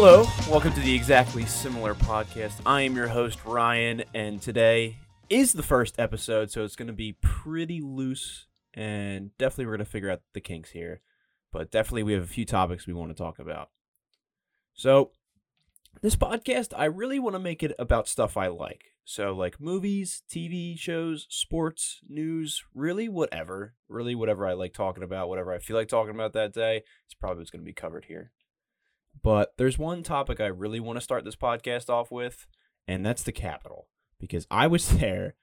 Hello, welcome to the Exactly Similar podcast. I am your host, Ryan, and today is the first episode, so it's going to be pretty loose, and definitely we're going to figure out the kinks here. But definitely we have a few topics we want to talk about. So, this podcast, I really want to make it about stuff I like. So, like movies, TV shows, sports, news, really whatever. Really whatever I like talking about, whatever I feel like talking about that day, it's probably what's going to be covered here. But there's one topic I really want to start this podcast off with, and that's the Capitol. Because I was there,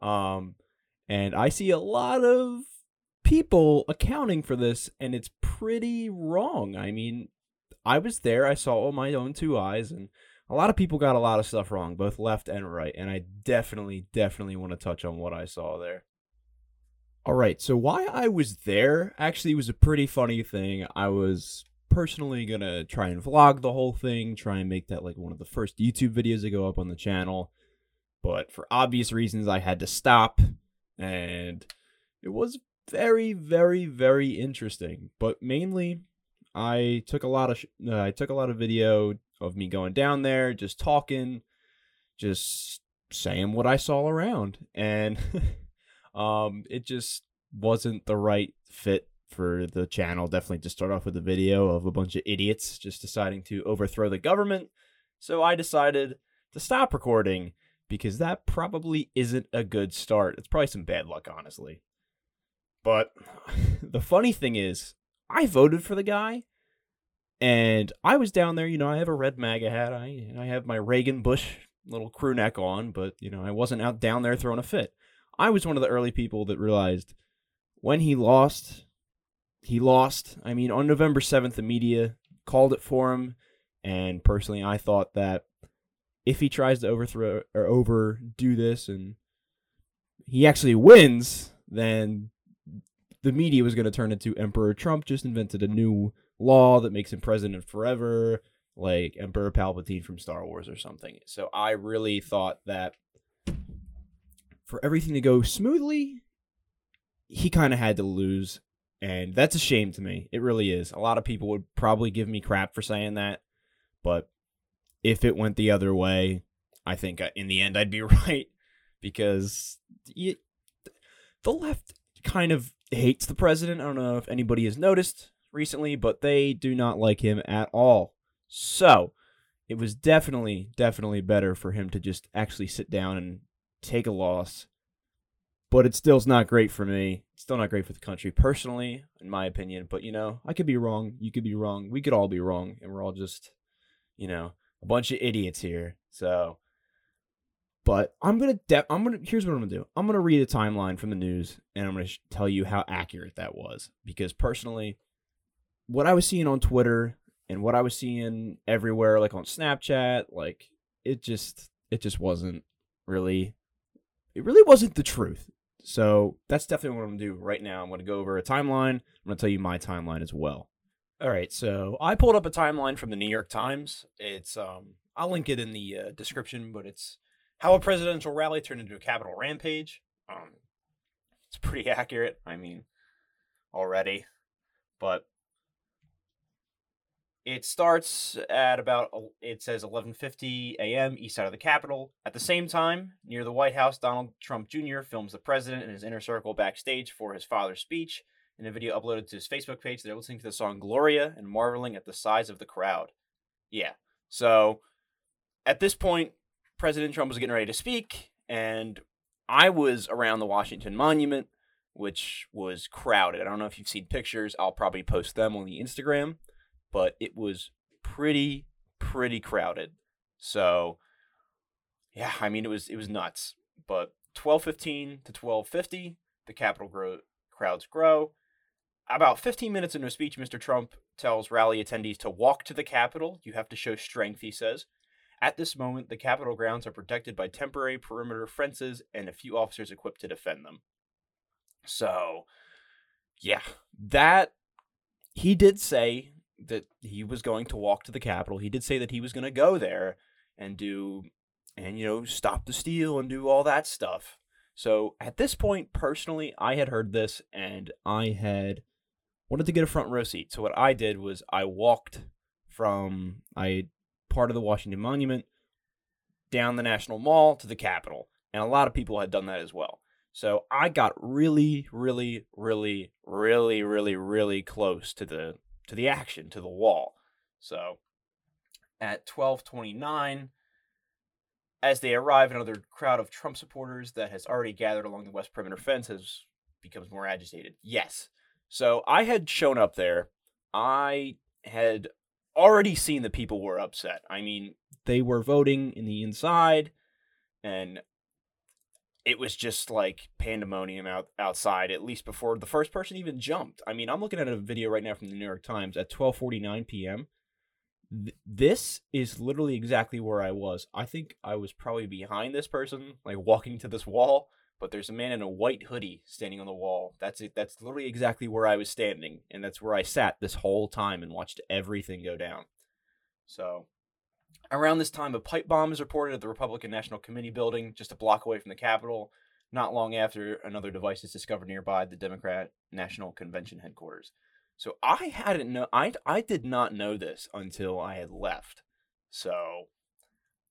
um, and I see a lot of people accounting for this, and it's pretty wrong. I mean, I was there, I saw with my own two eyes, and a lot of people got a lot of stuff wrong, both left and right. And I definitely, definitely want to touch on what I saw there. All right, so why I was there actually was a pretty funny thing. I was personally gonna try and vlog the whole thing, try and make that like one of the first YouTube videos to go up on the channel. But for obvious reasons, I had to stop, and it was very, very, very interesting. But mainly, I took a lot of sh- uh, I took a lot of video of me going down there, just talking, just saying what I saw around, and um, it just wasn't the right fit for the channel. Definitely to start off with a video of a bunch of idiots just deciding to overthrow the government. So I decided to stop recording because that probably isn't a good start. It's probably some bad luck, honestly. But the funny thing is, I voted for the guy, and I was down there. You know, I have a red MAGA hat. I I have my Reagan Bush little crew neck on, but you know, I wasn't out down there throwing a fit. I was one of the early people that realized when he lost, he lost. I mean, on November 7th, the media called it for him. And personally, I thought that if he tries to overthrow or overdo this and he actually wins, then the media was going to turn into Emperor Trump just invented a new law that makes him president forever, like Emperor Palpatine from Star Wars or something. So I really thought that for everything to go smoothly, he kind of had to lose. And that's a shame to me. It really is. A lot of people would probably give me crap for saying that. But if it went the other way, I think uh, in the end I'd be right because you, the left kind of hates the president. I don't know if anybody has noticed recently, but they do not like him at all. So it was definitely, definitely better for him to just actually sit down and take a loss. But it still's not great for me. It's still not great for the country personally, in my opinion. But you know, I could be wrong. You could be wrong. We could all be wrong, and we're all just, you know, a bunch of idiots here. So, but I'm gonna, de- I'm gonna. Here's what I'm gonna do. I'm gonna read a timeline from the news, and I'm gonna sh- tell you how accurate that was. Because personally, what I was seeing on Twitter and what I was seeing everywhere, like on Snapchat, like it just, it just wasn't really, it really wasn't the truth. So that's definitely what I'm gonna do right now. I'm gonna go over a timeline. I'm gonna tell you my timeline as well. All right, so I pulled up a timeline from the New York Times. It's um, I'll link it in the uh, description, but it's how a presidential rally turned into a Capitol rampage. Um, it's pretty accurate. I mean, already, but it starts at about it says 11:50 a.m. east side of the Capitol. At the same time, near the White House, Donald Trump Jr. films the president and his inner circle backstage for his father's speech. In a video uploaded to his Facebook page, they're listening to the song Gloria and marveling at the size of the crowd. Yeah. So at this point, President Trump was getting ready to speak, and I was around the Washington Monument, which was crowded. I don't know if you've seen pictures. I'll probably post them on the Instagram, but it was pretty, pretty crowded. So yeah, I mean it was it was nuts. But twelve fifteen to twelve fifty, the Capitol grow, crowds grow. About 15 minutes into a speech, Mr. Trump tells rally attendees to walk to the Capitol. You have to show strength, he says. At this moment, the Capitol grounds are protected by temporary perimeter fences and a few officers equipped to defend them. So, yeah, that he did say that he was going to walk to the Capitol. He did say that he was going to go there and do, and, you know, stop the steal and do all that stuff. So at this point, personally, I had heard this and I had wanted to get a front row seat. So what I did was I walked from I part of the Washington Monument, down the National Mall to the Capitol. And a lot of people had done that as well. So I got really, really, really, really, really, really close to the to the action, to the wall. So at 1229, as they arrive, another crowd of Trump supporters that has already gathered along the west perimeter fence has becomes more agitated. Yes. So I had shown up there. I had already seen that people were upset. I mean, they were voting in the inside and it was just like pandemonium out outside at least before the first person even jumped. I mean, I'm looking at a video right now from the New York Times at 12:49 p.m. Th- this is literally exactly where I was. I think I was probably behind this person, like walking to this wall, but there's a man in a white hoodie standing on the wall. That's it. That's literally exactly where I was standing, and that's where I sat this whole time and watched everything go down. So, Around this time, a pipe bomb is reported at the Republican National Committee building, just a block away from the Capitol. Not long after, another device is discovered nearby the Democrat National Convention headquarters. So I hadn't know I I did not know this until I had left. So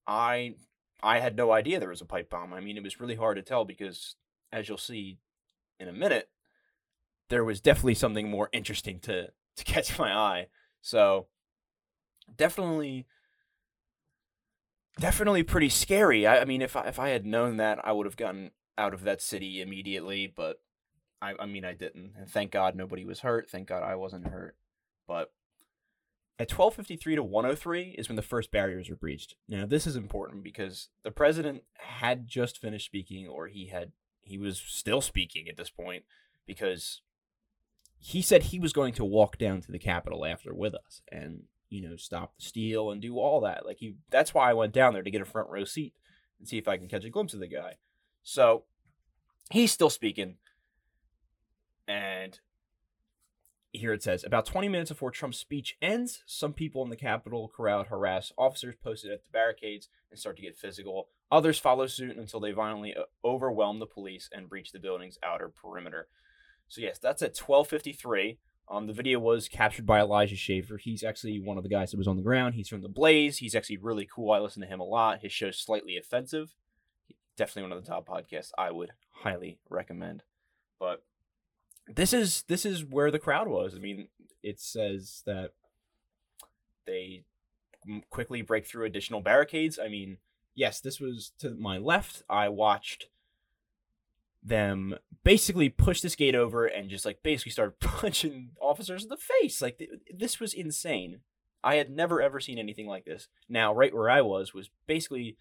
I I had no idea there was a pipe bomb. I mean, it was really hard to tell because as you'll see in a minute, there was definitely something more interesting to to catch my eye. So definitely definitely pretty scary. I, I mean, if I, if I had known that, I would have gotten out of that city immediately. But I, I mean, I didn't. And thank God nobody was hurt. Thank God I wasn't hurt. But at 12:53 to 103 is when the first barriers were breached. Now, this is important because the president had just finished speaking, or he had he was still speaking at this point because he said he was going to walk down to the Capitol after with us, and you know, stop the steal and do all that. Like he that's why I went down there to get a front row seat and see if I can catch a glimpse of the guy. So he's still speaking. And here it says about 20 minutes before Trump's speech ends, some people in the Capitol crowd harass officers posted at the barricades and start to get physical. Others follow suit until they violently uh, overwhelm the police and breach the building's outer perimeter. So yes, that's at 12:53. Um, the video was captured by Elijah Schaffer. He's actually one of the guys that was on the ground. He's from The Blaze. He's actually really cool. I listen to him a lot. His show's slightly offensive. Definitely one of the top podcasts I would highly recommend. But this is this is where the crowd was. I mean, it says that they quickly break through additional barricades. I mean, yes, this was to my left. I watched them basically push this gate over and just like basically start punching officers in the face. Like th- this was insane. I had never ever seen anything like this. Now, right where I was was basically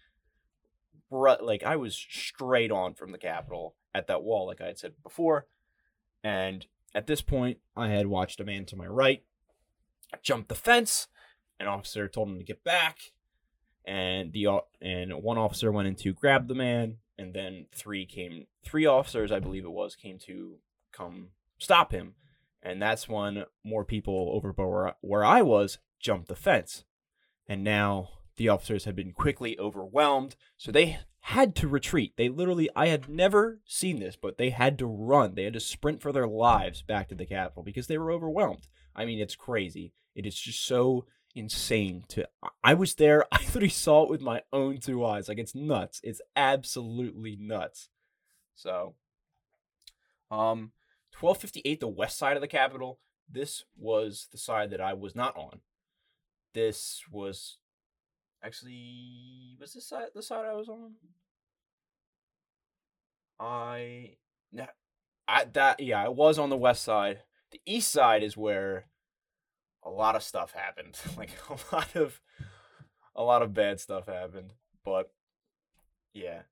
like I was straight on from the Capitol at that wall, like I had said before. And at this point, I had watched a man to my right jump the fence. An officer told him to get back, and the and one officer went in to grab the man and then three came three officers i believe it was came to come stop him. And that's when more people over where, where i was jumped the fence. And now the officers had been quickly overwhelmed so they had to retreat. They literally i had never seen this but they had to run. They had to sprint for their lives back to the capitol because they were overwhelmed. I mean it's crazy. It is just so insane to I was there, I literally saw it with my own two eyes. Like it's nuts. It's absolutely nuts. So um 1258 the west side of the Capitol. This was the side that I was not on. This was actually was this side the side I was on? I yeah, I that yeah, I was on the west side. The east side is where a lot of stuff happened. like a lot of a lot of bad stuff happened. But yeah.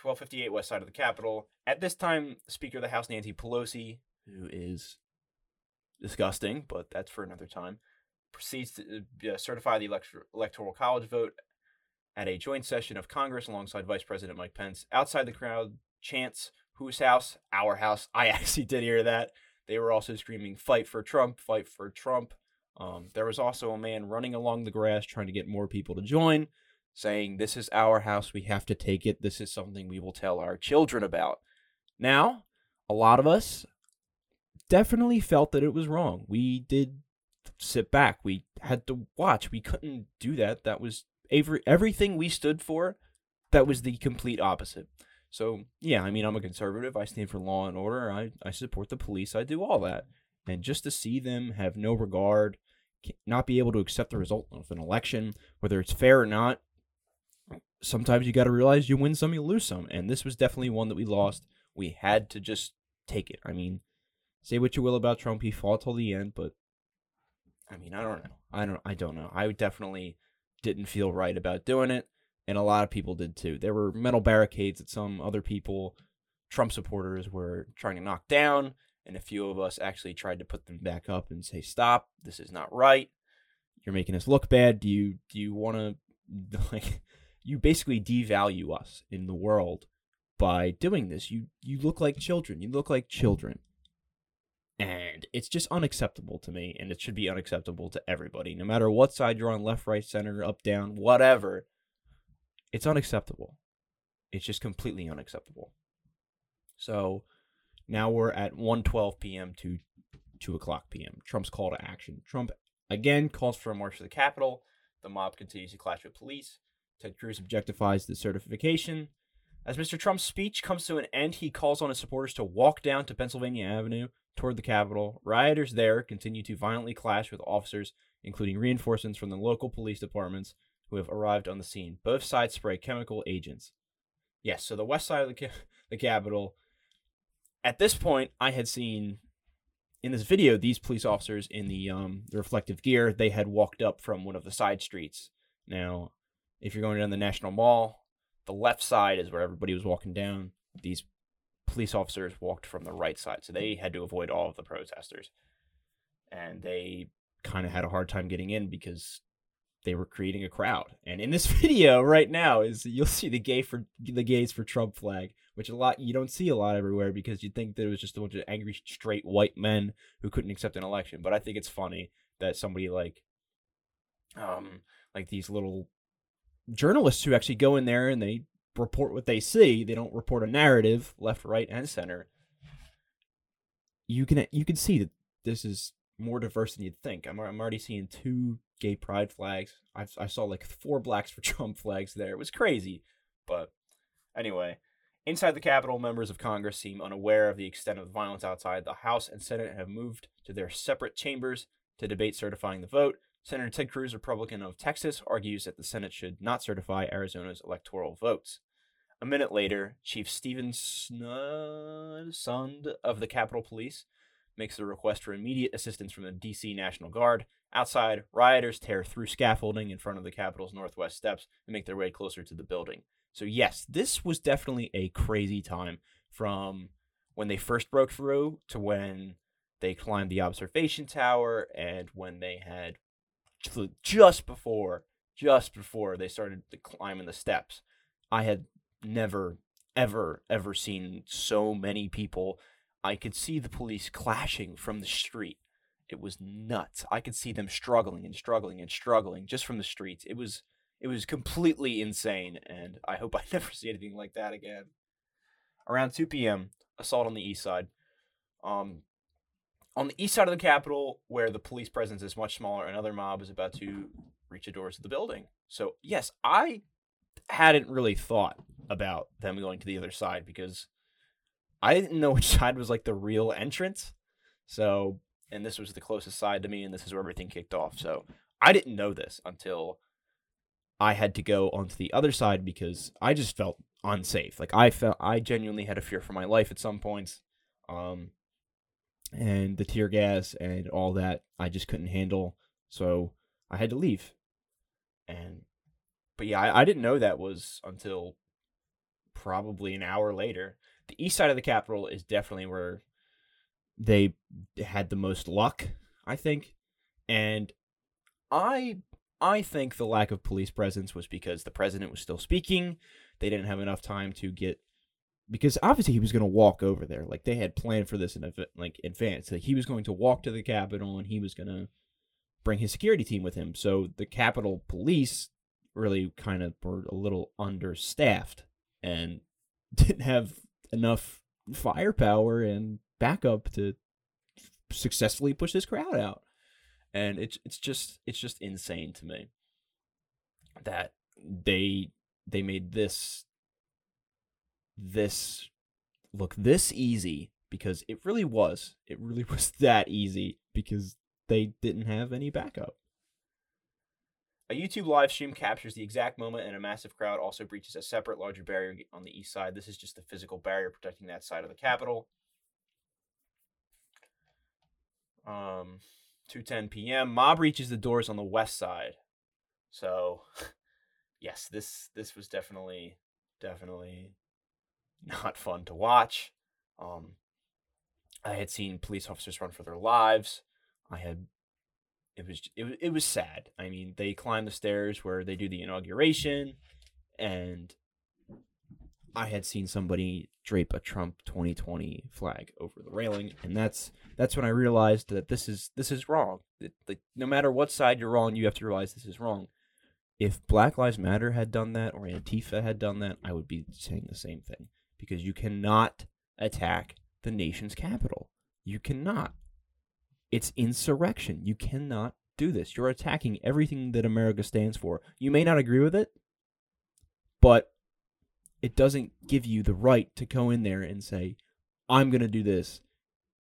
1258 west side of the Capitol. At this time, Speaker of the House Nancy Pelosi, who is disgusting, but that's for another time, proceeds to uh, certify the electoral college vote at a joint session of Congress alongside Vice President Mike Pence. Outside the crowd, chants, whose house? Our house. I actually did hear that. They were also screaming, fight for Trump, fight for Trump. Um, there was also a man running along the grass trying to get more people to join, saying, This is our house. We have to take it. This is something we will tell our children about. Now, a lot of us definitely felt that it was wrong. We did sit back. We had to watch. We couldn't do that. That was every everything we stood for. That was the complete opposite. So yeah, I mean, I'm a conservative. I stand for law and order. I I support the police. I do all that. And just to see them have no regard, not be able to accept the result of an election, whether it's fair or not, sometimes you got to realize you win some, you lose some. And this was definitely one that we lost. We had to just take it. I mean, say what you will about Trump, he fought till the end, but I mean, I don't know. I don't. I don't know. I definitely didn't feel right about doing it, and a lot of people did too. There were metal barricades that some other people, Trump supporters, were trying to knock down, and a few of us actually tried to put them back up and say, "Stop! This is not right. You're making us look bad. Do you do you want to like?" You basically devalue us in the world by doing this. You you look like children. You look like children. And it's just unacceptable to me, and it should be unacceptable to everybody, no matter what side you're on left, right, center, up, down, whatever. It's unacceptable. It's just completely unacceptable. So now we're at 1:12 p.m. to 2 o'clock p.m. Trump's call to action. Trump again calls for a march to the Capitol. The mob continues to clash with police. Ted Cruz objectifies the certification. As Mr. Trump's speech comes to an end, he calls on his supporters to walk down to Pennsylvania Avenue toward the Capitol. Rioters there continue to violently clash with officers, including reinforcements from the local police departments who have arrived on the scene. Both sides spray chemical agents. Yes, so the west side of the, ca- the Capitol. At this point, I had seen in this video these police officers in the um the reflective gear. They had walked up from one of the side streets. Now, if you're going down the National Mall, the left side is where everybody was walking down. These police officers walked from the right side, so they had to avoid all of the protesters. And they kind of had a hard time getting in because they were creating a crowd. And in this video right now is you'll see the gay for the gays for Trump flag, which a lot you don't see a lot everywhere because you'd think that it was just a bunch of angry straight white men who couldn't accept an election. But I think it's funny that somebody like um like these little journalists who actually go in there and they report what they see. They don't report a narrative, left, right, and center. You can you can see that this is more diverse than you'd think. I'm I'm already seeing two gay pride flags. I I saw like four blacks for Trump flags there. It was crazy, but anyway. Inside the Capitol, members of Congress seem unaware of the extent of the violence outside. The House and Senate have moved to their separate chambers to debate certifying the vote. Senator Ted Cruz, Republican of Texas, argues that the Senate should not certify Arizona's electoral votes. A minute later, Chief Steven Sund of the Capitol Police makes the request for immediate assistance from the D.C. National Guard. Outside, rioters tear through scaffolding in front of the Capitol's northwest steps and make their way closer to the building. So, yes, this was definitely a crazy time from when they first broke through to when they climbed the observation tower and when they had just before just before they started climbing the steps. I had never ever ever seen so many people. I could see the police clashing from the street it was nuts i could see them struggling and struggling and struggling just from the streets it was it was completely insane and i hope i never see anything like that again around 2 p.m assault on the east side um on the east side of the Capitol, where the police presence is much smaller, another mob is about to reach the doors of the building. So, yes, I hadn't really thought about them going to the other side because I didn't know which side was like the real entrance. So, and this was the closest side to me, and this is where everything kicked off. So, I didn't know this until I had to go onto the other side because I just felt unsafe. Like I felt I genuinely had a fear for my life at some points. Um, and the tear gas and all that I just couldn't handle. So I had to leave. And but yeah, I, I didn't know that was until probably an hour later. The east side of the Capitol is definitely where they had the most luck, I think. And I I think the lack of police presence was because the president was still speaking. They didn't have enough time to get because obviously he was going to walk over there. Like they had planned for this in like advance. Like he was going to walk to the Capitol and he was going to bring his security team with him. So the Capitol Police really kind of were a little understaffed and didn't have enough firepower and backup to successfully push this crowd out. and it's it's just it's just insane to me that they they made this this look this easy because it really was it really was that easy because they didn't have any backup a YouTube live stream captures the exact moment, and a massive crowd also breaches a separate, larger barrier on the east side. This is just the physical barrier protecting that side of the Capitol. Um, 2:10 p.m. Mob reaches the doors on the west side. So, yes, this this was definitely definitely not fun to watch. Um, I had seen police officers run for their lives. I had it was it, it was sad. I mean, they climb the stairs where they do the inauguration, and I had seen somebody drape a Trump 2020 flag over the railing, and that's that's when I realized that this is this is wrong. It, like, no matter what side you're on, you have to realize this is wrong. If Black Lives Matter had done that or Antifa had done that, I would be saying the same thing because you cannot attack the nation's capital. You cannot. It's insurrection. You cannot do this. You're attacking everything that America stands for. You may not agree with it, but it doesn't give you the right to go in there and say, I'm going to do this.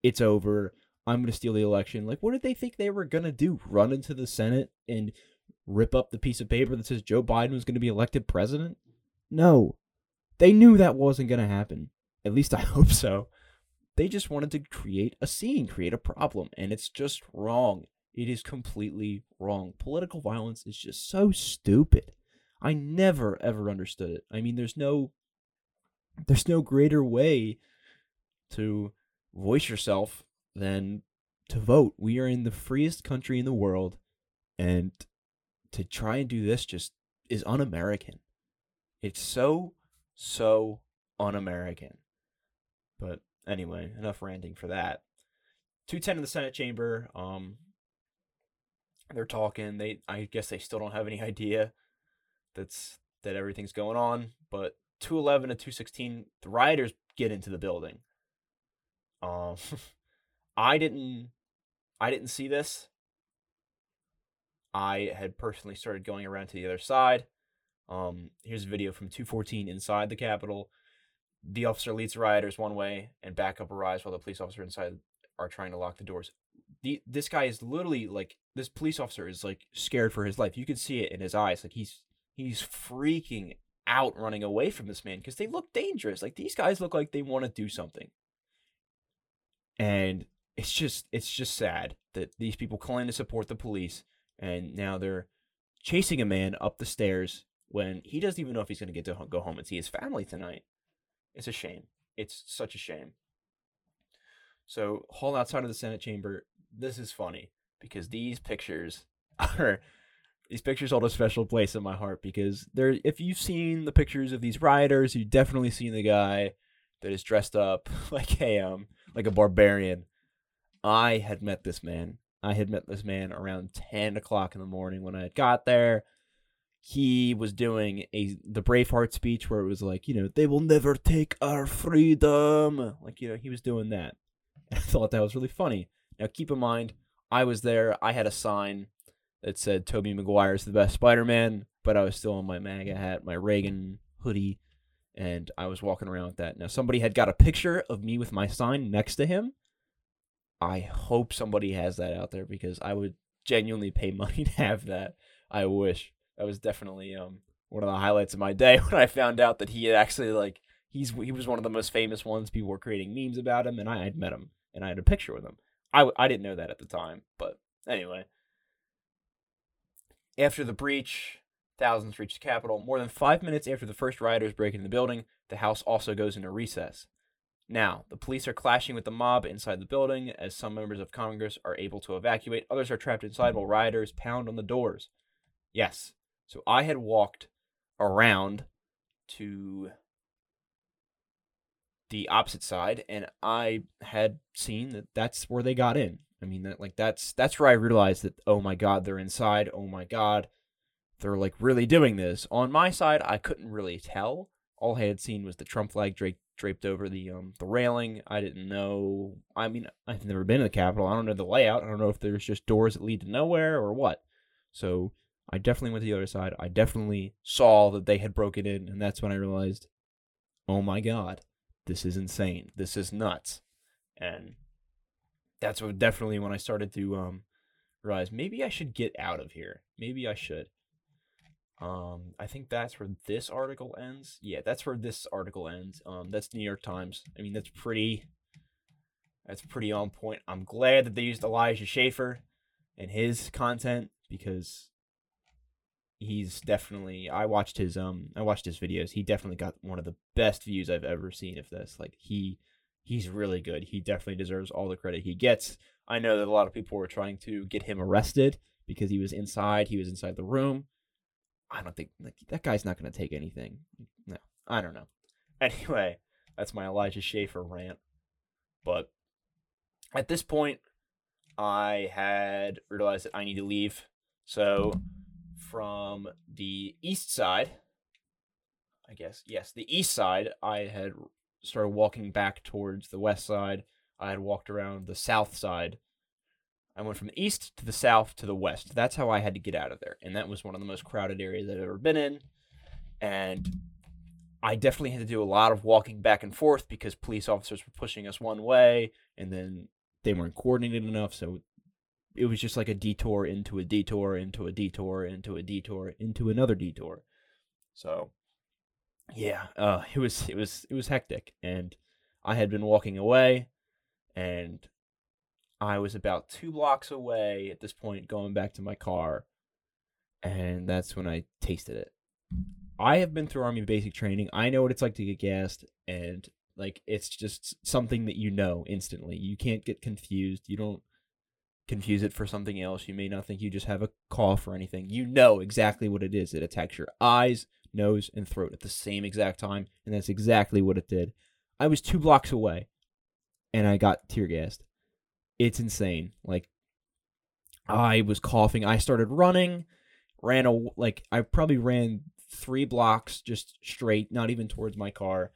It's over. I'm going to steal the election. Like, what did they think they were going to do? Run into the Senate and rip up the piece of paper that says Joe Biden was going to be elected president? No. They knew that wasn't going to happen. At least I hope so. They just wanted to create a scene, create a problem, and it's just wrong. It is completely wrong. Political violence is just so stupid. I never ever understood it. I mean, there's no there's no greater way to voice yourself than to vote. We are in the freest country in the world and to try and do this just is un-American. It's so so un-American. But anyway, enough ranting for that. 210 in the Senate chamber. Um, they're talking. They, I guess, they still don't have any idea that's that everything's going on. But 211 to 216, the rioters get into the building. Um, I didn't, I didn't see this. I had personally started going around to the other side. Um, here's a video from 214 inside the Capitol the officer leads rioters one way and backup arrives while the police officer inside are trying to lock the doors. The this guy is literally like this police officer is like scared for his life. You can see it in his eyes. Like he's he's freaking out running away from this man because they look dangerous. Like these guys look like they want to do something. And it's just it's just sad that these people claim to support the police and now they're chasing a man up the stairs when he doesn't even know if he's going to get to go home and see his family tonight. It's a shame. It's such a shame. So, hall outside of the Senate chamber, this is funny because these pictures are these pictures hold a special place in my heart because there if you've seen the pictures of these rioters, you've definitely seen the guy that is dressed up like a um like a barbarian. I had met this man. I had met this man around ten o'clock in the morning when I had got there he was doing a the Braveheart speech where it was like, you know, they will never take our freedom. Like, you know, he was doing that. I thought that was really funny. Now keep in mind, I was there. I had a sign that said Tobey Maguire is the best Spider-Man, but I was still on my MAGA hat, my Reagan hoodie, and I was walking around with that. Now somebody had got a picture of me with my sign next to him. I hope somebody has that out there because I would genuinely pay money to have that. I wish that was definitely um one of the highlights of my day when I found out that he had actually like he's he was one of the most famous ones. People were creating memes about him, and I had met him and I had a picture with him. I I didn't know that at the time, but anyway. After the breach, thousands reach the Capitol. More than five minutes after the first rioters break into the building, the House also goes into recess. Now, the police are clashing with the mob inside the building as some members of Congress are able to evacuate. Others are trapped inside while rioters pound on the doors. Yes, so I had walked around to the opposite side and I had seen that that's where they got in. I mean that like that's that's where I realized that oh my god, they're inside. Oh my god. They're like really doing this. On my side, I couldn't really tell all I had seen was the Trump flag draped draped over the um the railing. I didn't know. I mean, I've never been to the Capitol. I don't know the layout. I don't know if there's just doors that lead to nowhere or what. So I definitely went to the other side. I definitely saw that they had broken in, and that's when I realized, oh my god, this is insane. This is nuts. And that's what definitely when I started to um realize maybe I should get out of here. Maybe I should. Um, I think that's where this article ends. Yeah, that's where this article ends. Um, that's New York Times. I mean, that's pretty. That's pretty on point. I'm glad that they used Elijah Schaffer and his content because he's definitely. I watched his um. I watched his videos. He definitely got one of the best views I've ever seen of this. Like he, he's really good. He definitely deserves all the credit he gets. I know that a lot of people were trying to get him arrested because he was inside. He was inside the room I don't think like that guy's not going to take anything. No, I don't know. Anyway, that's my Elijah Schaffer rant. But at this point, I had realized that I need to leave. So from the east side, I guess, yes, the east side, I had started walking back towards the west side. I had walked around the south side I went from the east to the south to the west. That's how I had to get out of there. And that was one of the most crowded areas I've ever been in. And I definitely had to do a lot of walking back and forth because police officers were pushing us one way and then they weren't coordinated enough. So it was just like a detour into a detour, into a detour, into a detour, into another detour. So yeah, uh, it was it was it was hectic, and I had been walking away, and I was about two blocks away at this point, going back to my car, and that's when I tasted it. I have been through Army basic training. I know what it's like to get gassed, and like it's just something that you know instantly. You can't get confused. You don't confuse it for something else. You may not think you just have a cough or anything. You know exactly what it is. It attacks your eyes, nose, and throat at the same exact time, and that's exactly what it did. I was two blocks away, and I got tear gassed it's insane. Like I was coughing. I started running, ran a like I probably ran three blocks just straight, not even towards my car.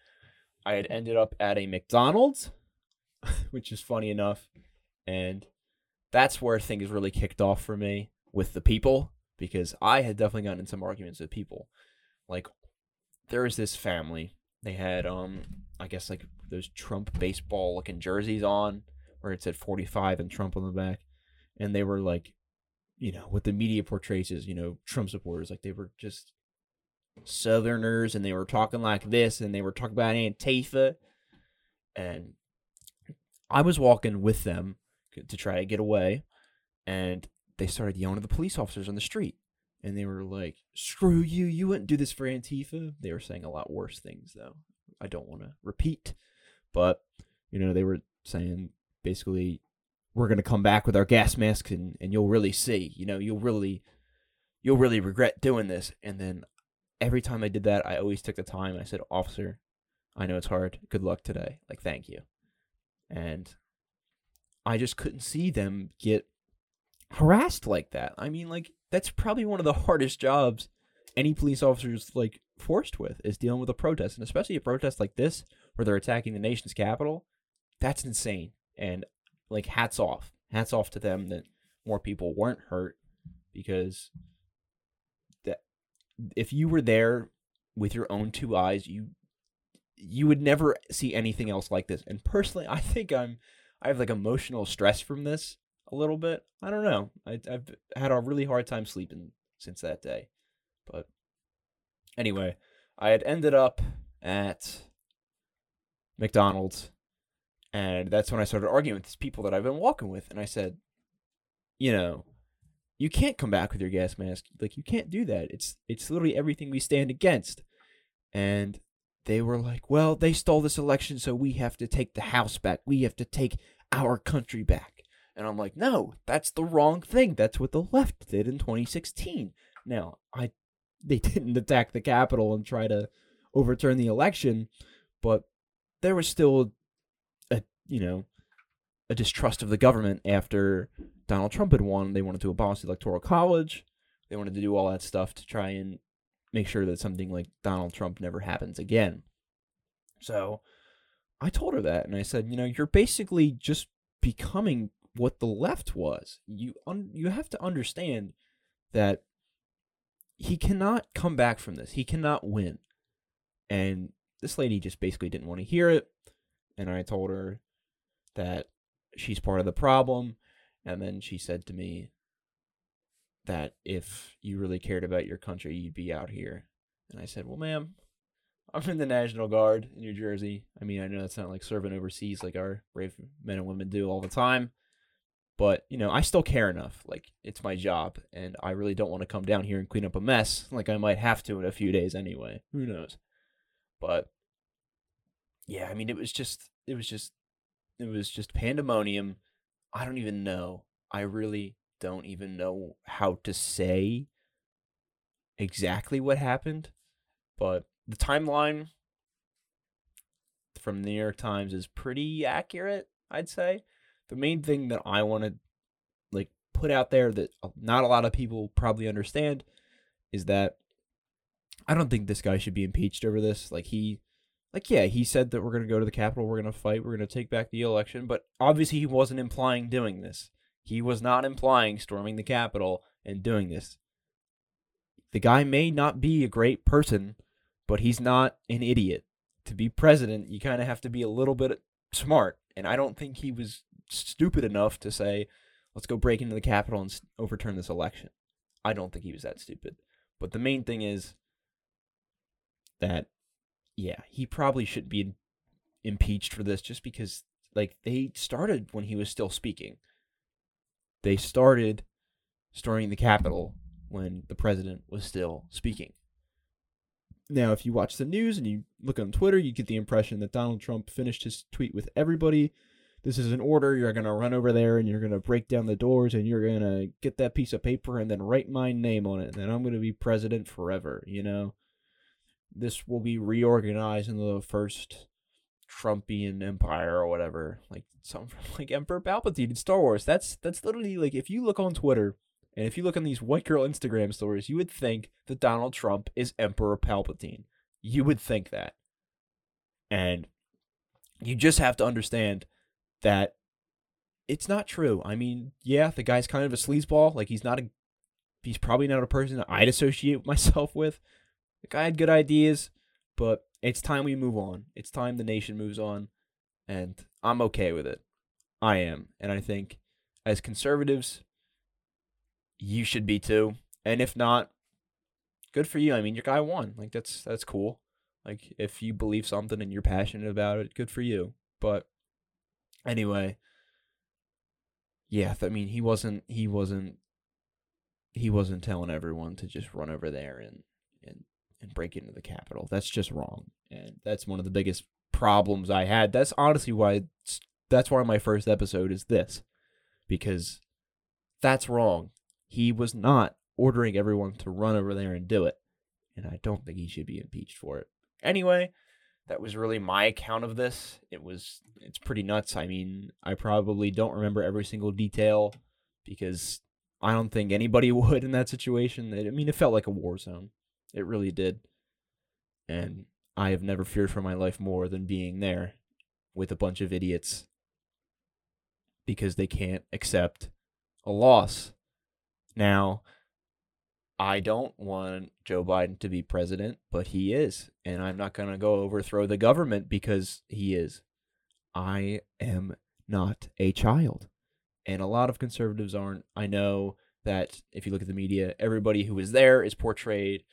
I had ended up at a McDonald's, which is funny enough, and that's where things really kicked off for me with the people because I had definitely gotten in some arguments with people. Like there was this family. They had um I guess like those Trump baseball looking jerseys on where it said 45 and Trump on the back. And they were like, you know, what the media portrays as, you know, Trump supporters. Like they were just Southerners and they were talking like this and they were talking about Antifa. And I was walking with them to try to get away. And they started yelling at the police officers on the street. And they were like, screw you, you wouldn't do this for Antifa. They were saying a lot worse things, though. I don't want to repeat. But, you know, they were saying basically we're to come back with our gas masks and, and you'll really see you know you'll really you'll really regret doing this and then every time i did that i always took the time i said officer i know it's hard good luck today like thank you and i just couldn't see them get harassed like that i mean like that's probably one of the hardest jobs any police officers like forced with is dealing with a protest and especially a protest like this where they're attacking the nation's capital that's insane. And like hats off. Hats off to them that more people weren't hurt because that if you were there with your own two eyes you you would never see anything else like this. And personally i think i'm i have like emotional stress from this a little bit i don't know I, i've had a really hard time sleeping since that day but anyway i had ended up at mcdonald's and that's when I started arguing with these people that I've been walking with. And I said, you know, you can't come back with your gas mask. Like you can't do that. It's it's literally everything we stand against. And they were like, well, they stole this election, so we have to take the house back. We have to take our country back. And I'm like, no, that's the wrong thing. That's what the left did in 2016. Now, I they didn't attack the Capitol and try to overturn the election, but there was still a you know, a distrust of the government after Donald Trump had won. They wanted to abolish the electoral college. They wanted to do all that stuff to try and make sure that something like Donald Trump never happens again. So I told her that and I said, you know, you're basically just becoming what the left was. You un- you have to understand that he cannot come back from this. He cannot win. And this lady just basically didn't want to hear it. And I told her that she's part of the problem. And then she said to me that if you really cared about your country, you'd be out here. And I said, Well, ma'am, I'm in the National Guard in New Jersey. I mean, I know that's not like serving overseas like our brave men and women do all the time. But, you know, I still care enough. Like, it's my job. And I really don't want to come down here and clean up a mess like I might have to in a few days anyway. Who knows? But, yeah, I mean, it was just, it was just, it was just pandemonium. I don't even know. I really don't even know how to say exactly what happened. But the timeline from the New York Times is pretty accurate, I'd say. The main thing that I want to like put out there that uh, not a lot of people probably understand is that I don't think this guy should be impeached over this. Like he like yeah, he said that we're going to go to the Capitol, we're going to fight, we're going to take back the election, but obviously he wasn't implying doing this. He was not implying storming the Capitol and doing this. The guy may not be a great person, but he's not an idiot. To be president, you kind of have to be a little bit smart. And I don't think he was stupid enough to say, let's go break into the Capitol and overturn this election. I don't think he was that stupid. But the main thing is that, yeah, he probably should be impeached for this just because, like, they started when he was still speaking. They started storming the Capitol when the president was still speaking. Now, if you watch the news and you look on Twitter, you get the impression that Donald Trump finished his tweet with everybody. This is an order. You're going to run over there and you're going to break down the doors and you're going to get that piece of paper and then write my name on it. And then I'm going to be president forever, you know? This will be reorganized into the first Trumpian empire or whatever. Like some like Emperor Palpatine in Star Wars. That's that's literally like if you look on Twitter and if you look on these white girl Instagram stories, you would think that Donald Trump is Emperor Palpatine. You would think that. And you just have to understand that it's not true. I mean, yeah, the guy's kind of a sleazeball. Like he's not a he's probably not a person I'd associate myself with. The guy had good ideas, but it's time we move on. It's time the nation moves on, and I'm okay with it. I am, and I think as conservatives, you should be too. And if not, good for you. I mean, your guy won. Like that's that's cool. Like if you believe something and you're passionate about it, good for you. But anyway, yeah, I mean, he wasn't he wasn't he wasn't telling everyone to just run over there and and and break into the Capitol. That's just wrong, and that's one of the biggest problems I had. That's honestly why that's why my first episode is this, because that's wrong. He was not ordering everyone to run over there and do it, and I don't think he should be impeached for it. Anyway, that was really my account of this. It was it's pretty nuts. I mean, I probably don't remember every single detail because I don't think anybody would in that situation. I mean, it felt like a war zone. It really did. And I have never feared for my life more than being there with a bunch of idiots because they can't accept a loss. Now, I don't want Joe Biden to be president, but he is. And I'm not going to go overthrow the government because he is. I am not a child. And a lot of conservatives aren't. I know that if you look at the media, everybody who is there is portrayed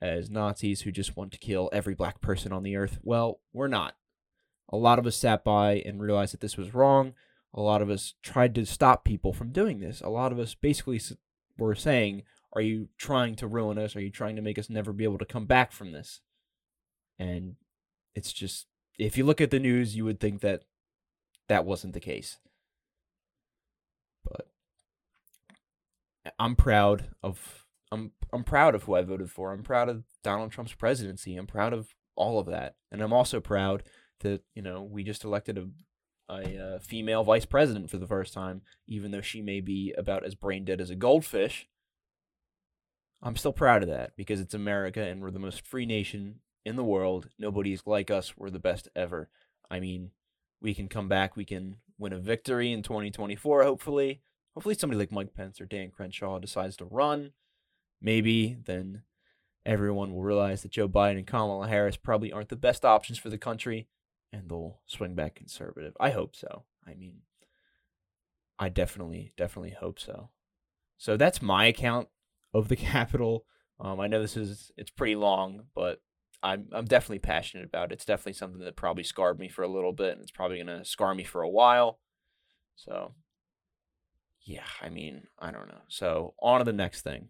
as Nazis who just want to kill every black person on the earth. Well, we're not. A lot of us sat by and realized that this was wrong. A lot of us tried to stop people from doing this. A lot of us basically were saying, Are you trying to ruin us? Are you trying to make us never be able to come back from this? And it's just, if you look at the news, you would think that that wasn't the case. But I'm proud of I'm I'm proud of who I voted for. I'm proud of Donald Trump's presidency. I'm proud of all of that, and I'm also proud that you know we just elected a a uh, female vice president for the first time, even though she may be about as brain dead as a goldfish. I'm still proud of that because it's America and we're the most free nation in the world. Nobody's like us. We're the best ever. I mean, we can come back. We can win a victory in 2024, hopefully. Hopefully, somebody like Mike Pence or Dan Crenshaw decides to run. Maybe then everyone will realize that Joe Biden and Kamala Harris probably aren't the best options for the country and they'll swing back conservative. I hope so. I mean, I definitely, definitely hope so. So that's my account of the Capitol. Um, I know this is it's pretty long, but I'm I'm definitely passionate about it. It's definitely something that probably scarred me for a little bit, and it's probably gonna scar me for a while. So, yeah, I mean, I don't know. So on to the next thing.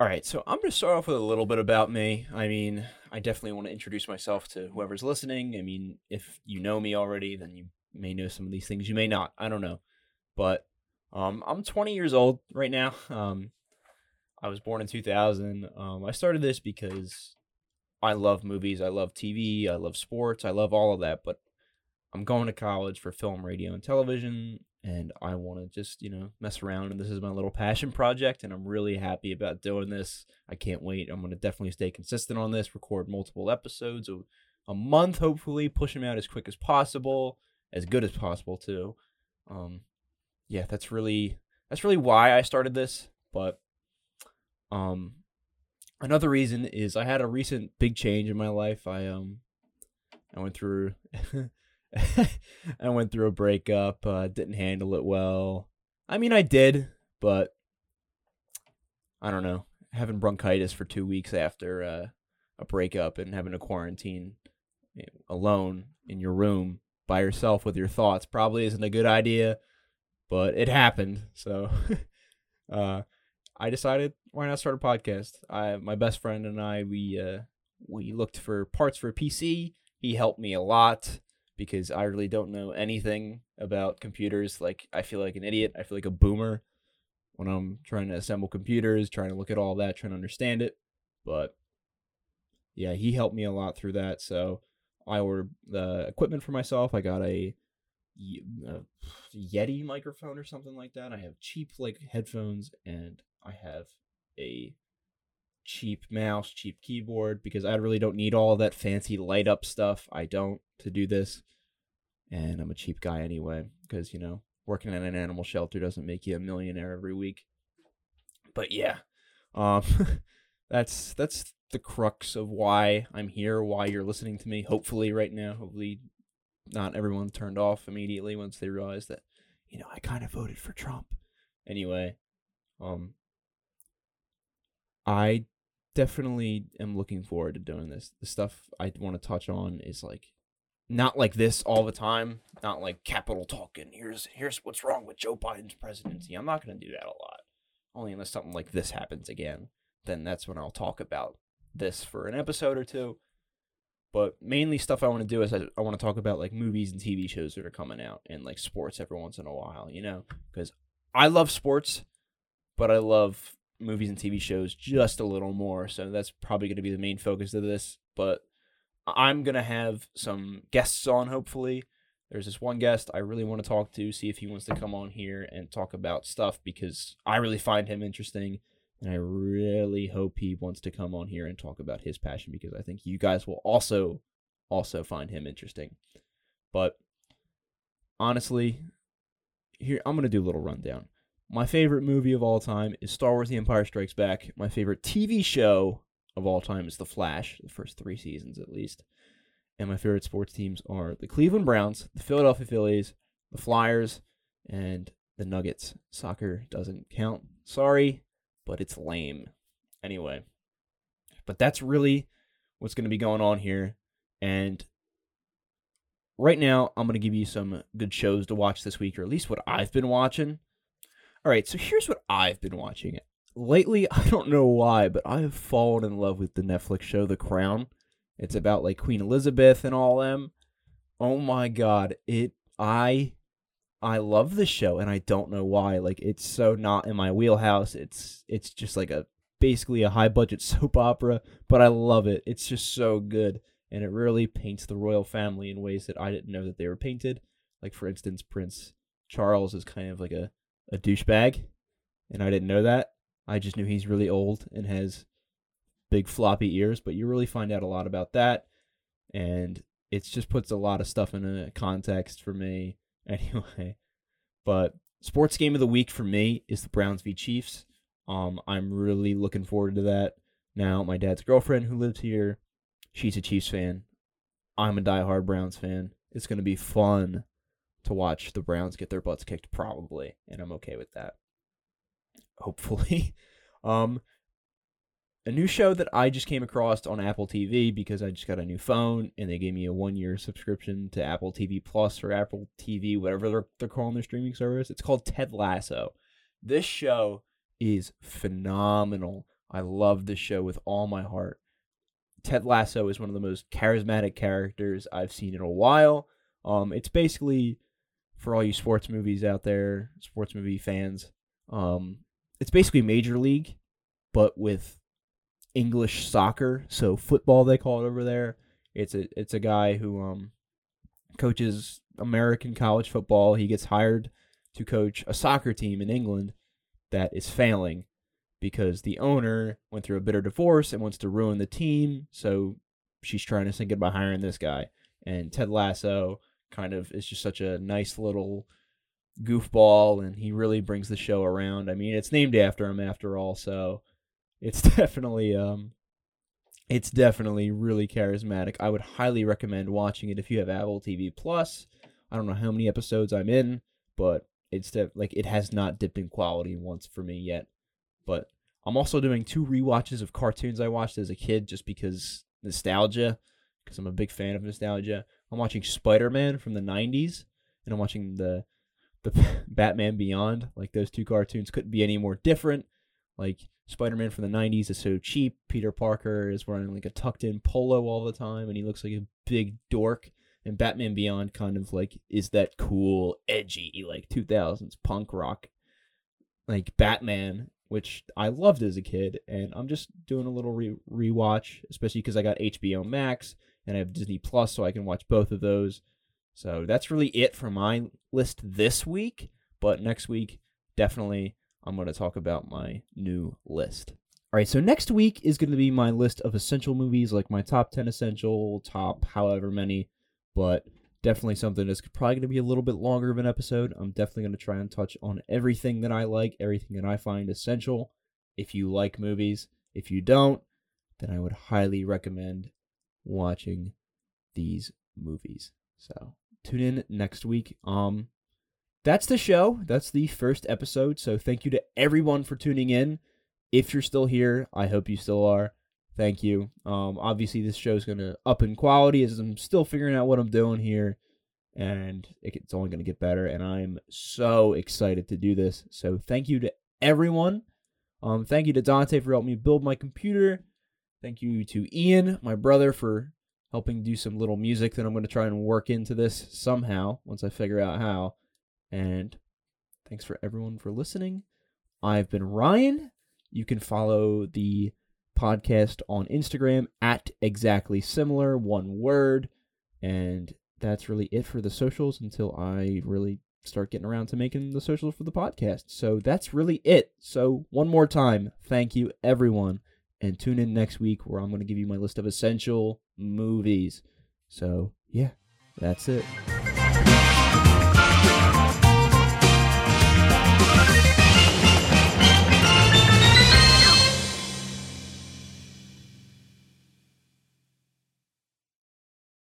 All right, so I'm gonna start off with a little bit about me. I mean, I definitely want to introduce myself to whoever's listening. I mean, if you know me already, then you may know some of these things. You may not. I don't know, but um, I'm 20 years old right now. Um, I was born in 2000. Um, I started this because I love movies, I love TV, I love sports, I love all of that. But I'm going to college for film, radio, and television, and I want to just, you know, mess around. And this is my little passion project, and I'm really happy about doing this. I can't wait. I'm going to definitely stay consistent on this, record multiple episodes a, a month, hopefully, push them out as quick as possible, as good as possible, too. Um, yeah, that's really that's really why I started this. But um, another reason is I had a recent big change in my life. I um, I went through, I went through a breakup. Uh, didn't handle it well. I mean, I did, but I don't know. Having bronchitis for two weeks after uh, a breakup and having to quarantine eh, alone in your room by yourself with your thoughts probably isn't a good idea, but it happened. So, uh, I decided why not start a podcast. I my best friend and I we uh we looked for parts for a PC. He helped me a lot because I really don't know anything about computers. Like I feel like an idiot. I feel like a boomer when I'm trying to assemble computers, trying to look at all that, trying to understand it. But yeah, he helped me a lot through that. So I ordered the equipment for myself. I got a, a Yeti microphone or something like that. I have cheap like headphones and I have a cheap mouse, cheap keyboard because I really don't need all that fancy light up stuff. I don't to do this. And I'm a cheap guy anyway because, you know, working in an animal shelter doesn't make you a millionaire every week. But yeah. Um that's that's the crux of why I'm here, why you're listening to me hopefully right now. Hopefully not everyone turned off immediately once they realized that you know, I kind of voted for Trump. Anyway, um I definitely am looking forward to doing this. The stuff I want to touch on is like not like this all the time, not like Capitol talking. Here's here's what's wrong with Joe Biden's presidency. I'm not going to do that a lot. Only unless something like this happens again, then that's when I'll talk about this for an episode or two. But mainly stuff I want to do is I, I want to talk about like movies and TV shows that are coming out and like sports every once in a while, you know, because I love sports, but I love movies and TV shows just a little more. So that's probably going to be the main focus of this. But I'm going to have some guests on, hopefully. There's this one guest I really want to talk to, see if he wants to come on here and talk about stuff because I really find him interesting. And I really hope he wants to come on here and talk about his passion because I think you guys will also also find him interesting. But honestly, here I'm going to do a little rundown. My favorite movie of all time is Star Wars The Empire Strikes Back. My favorite TV show of all time is The Flash, the first three seasons at least. And my favorite sports teams are the Cleveland Browns, the Philadelphia Phillies, the Flyers, and the Nuggets. Soccer doesn't count. Sorry, but it's lame. Anyway, but that's really what's going to be going on here. And right now, I'm going to give you some good shows to watch this week, or at least what I've been watching. All right, so here's what I've been watching. Lately, I don't know why, but I have fallen in love with the Netflix show The Crown. It's about like Queen Elizabeth and all them. Oh my god, it I I love the show and I don't know why. Like it's so not in my wheelhouse. It's it's just like a basically a high budget soap opera, but I love it. It's just so good and it really paints the royal family in ways that I didn't know that they were painted. Like for instance, Prince Charles is kind of like a a douchebag, and I didn't know that. I just knew he's really old and has big floppy ears, but you really find out a lot about that. And it just puts a lot of stuff in a context for me anyway. But sports game of the week for me is the Browns v Chiefs. Um, I'm really looking forward to that. Now, my dad's girlfriend who lives here, she's a Chiefs fan. I'm a diehard Browns fan. It's gonna be fun to watch the Browns get their butts kicked, probably, and I'm okay with that. Hopefully, um, a new show that I just came across on Apple TV because I just got a new phone and they gave me a one year subscription to Apple TV Plus or Apple TV, whatever they're, they're calling their streaming service. It's called Ted Lasso. This show is phenomenal. I love this show with all my heart. Ted Lasso is one of the most charismatic characters I've seen in a while. Um, it's basically for all you sports movies out there, sports movie fans. Um, it's basically Major League, but with English soccer, so football they call it over there. It's a it's a guy who um coaches American college football. He gets hired to coach a soccer team in England that is failing because the owner went through a bitter divorce and wants to ruin the team. So she's trying to it by hiring this guy. And Ted Lasso kind of is just such a nice little goofball, and he really brings the show around. I mean, it's named after him after all, so it's definitely um it's definitely really charismatic. I would highly recommend watching it if you have Apple TV Plus. I don't know how many episodes I'm in, but it's def- like it has not dipped in quality once for me yet. But I'm also doing two re-watches of cartoons I watched as a kid just because nostalgia, because I'm a big fan of nostalgia. I'm watching Spider-Man from the 90s and I'm watching the the Batman Beyond. Like those two cartoons couldn't be any more different. Like Spider-Man from the 90s is so cheap. Peter Parker is wearing like a tucked-in polo all the time and he looks like a big dork. And Batman Beyond kind of like is that cool, edgy like 2000s punk rock like Batman which I loved as a kid, and I'm just doing a little re- rewatch, especially because I got HBO Max and I have Disney Plus, so I can watch both of those. So that's really it for my list this week. But next week, definitely, I'm going to talk about my new list. All right, so next week is going to be my list of essential movies, like my top 10 essential, top however many. But definitely something that's probably going to be a little bit longer of an episode. I'm definitely going to try and touch on everything that I like, everything that I find essential. If you like movies, if you don't, then I would highly recommend watching these movies. So tune in next week. Um, that's the show. That's the first episode. So thank you to everyone for tuning in. If you're still here, I hope you still are thank you. Um, obviously, this show is to up in quality as I'm still figuring out what I'm doing here, and it's only to get better. And I'm so excited to do this. So, thank you to everyone. Um, thank you to Dante for helping me build my computer. Thank you to Ian, my brother, for helping do some little music that I'm going to try and work into this somehow once I figure out how. And thanks for everyone for listening. I've been Ryan. You can follow the podcast on Instagram at exactly similar, one word. And that's really it for the socials until I really start getting around to making the socials for the podcast. So that's really it. So, one more time, thank you, everyone. And tune in next week where I'm going to give you my list of essential movies. So, yeah, that's it.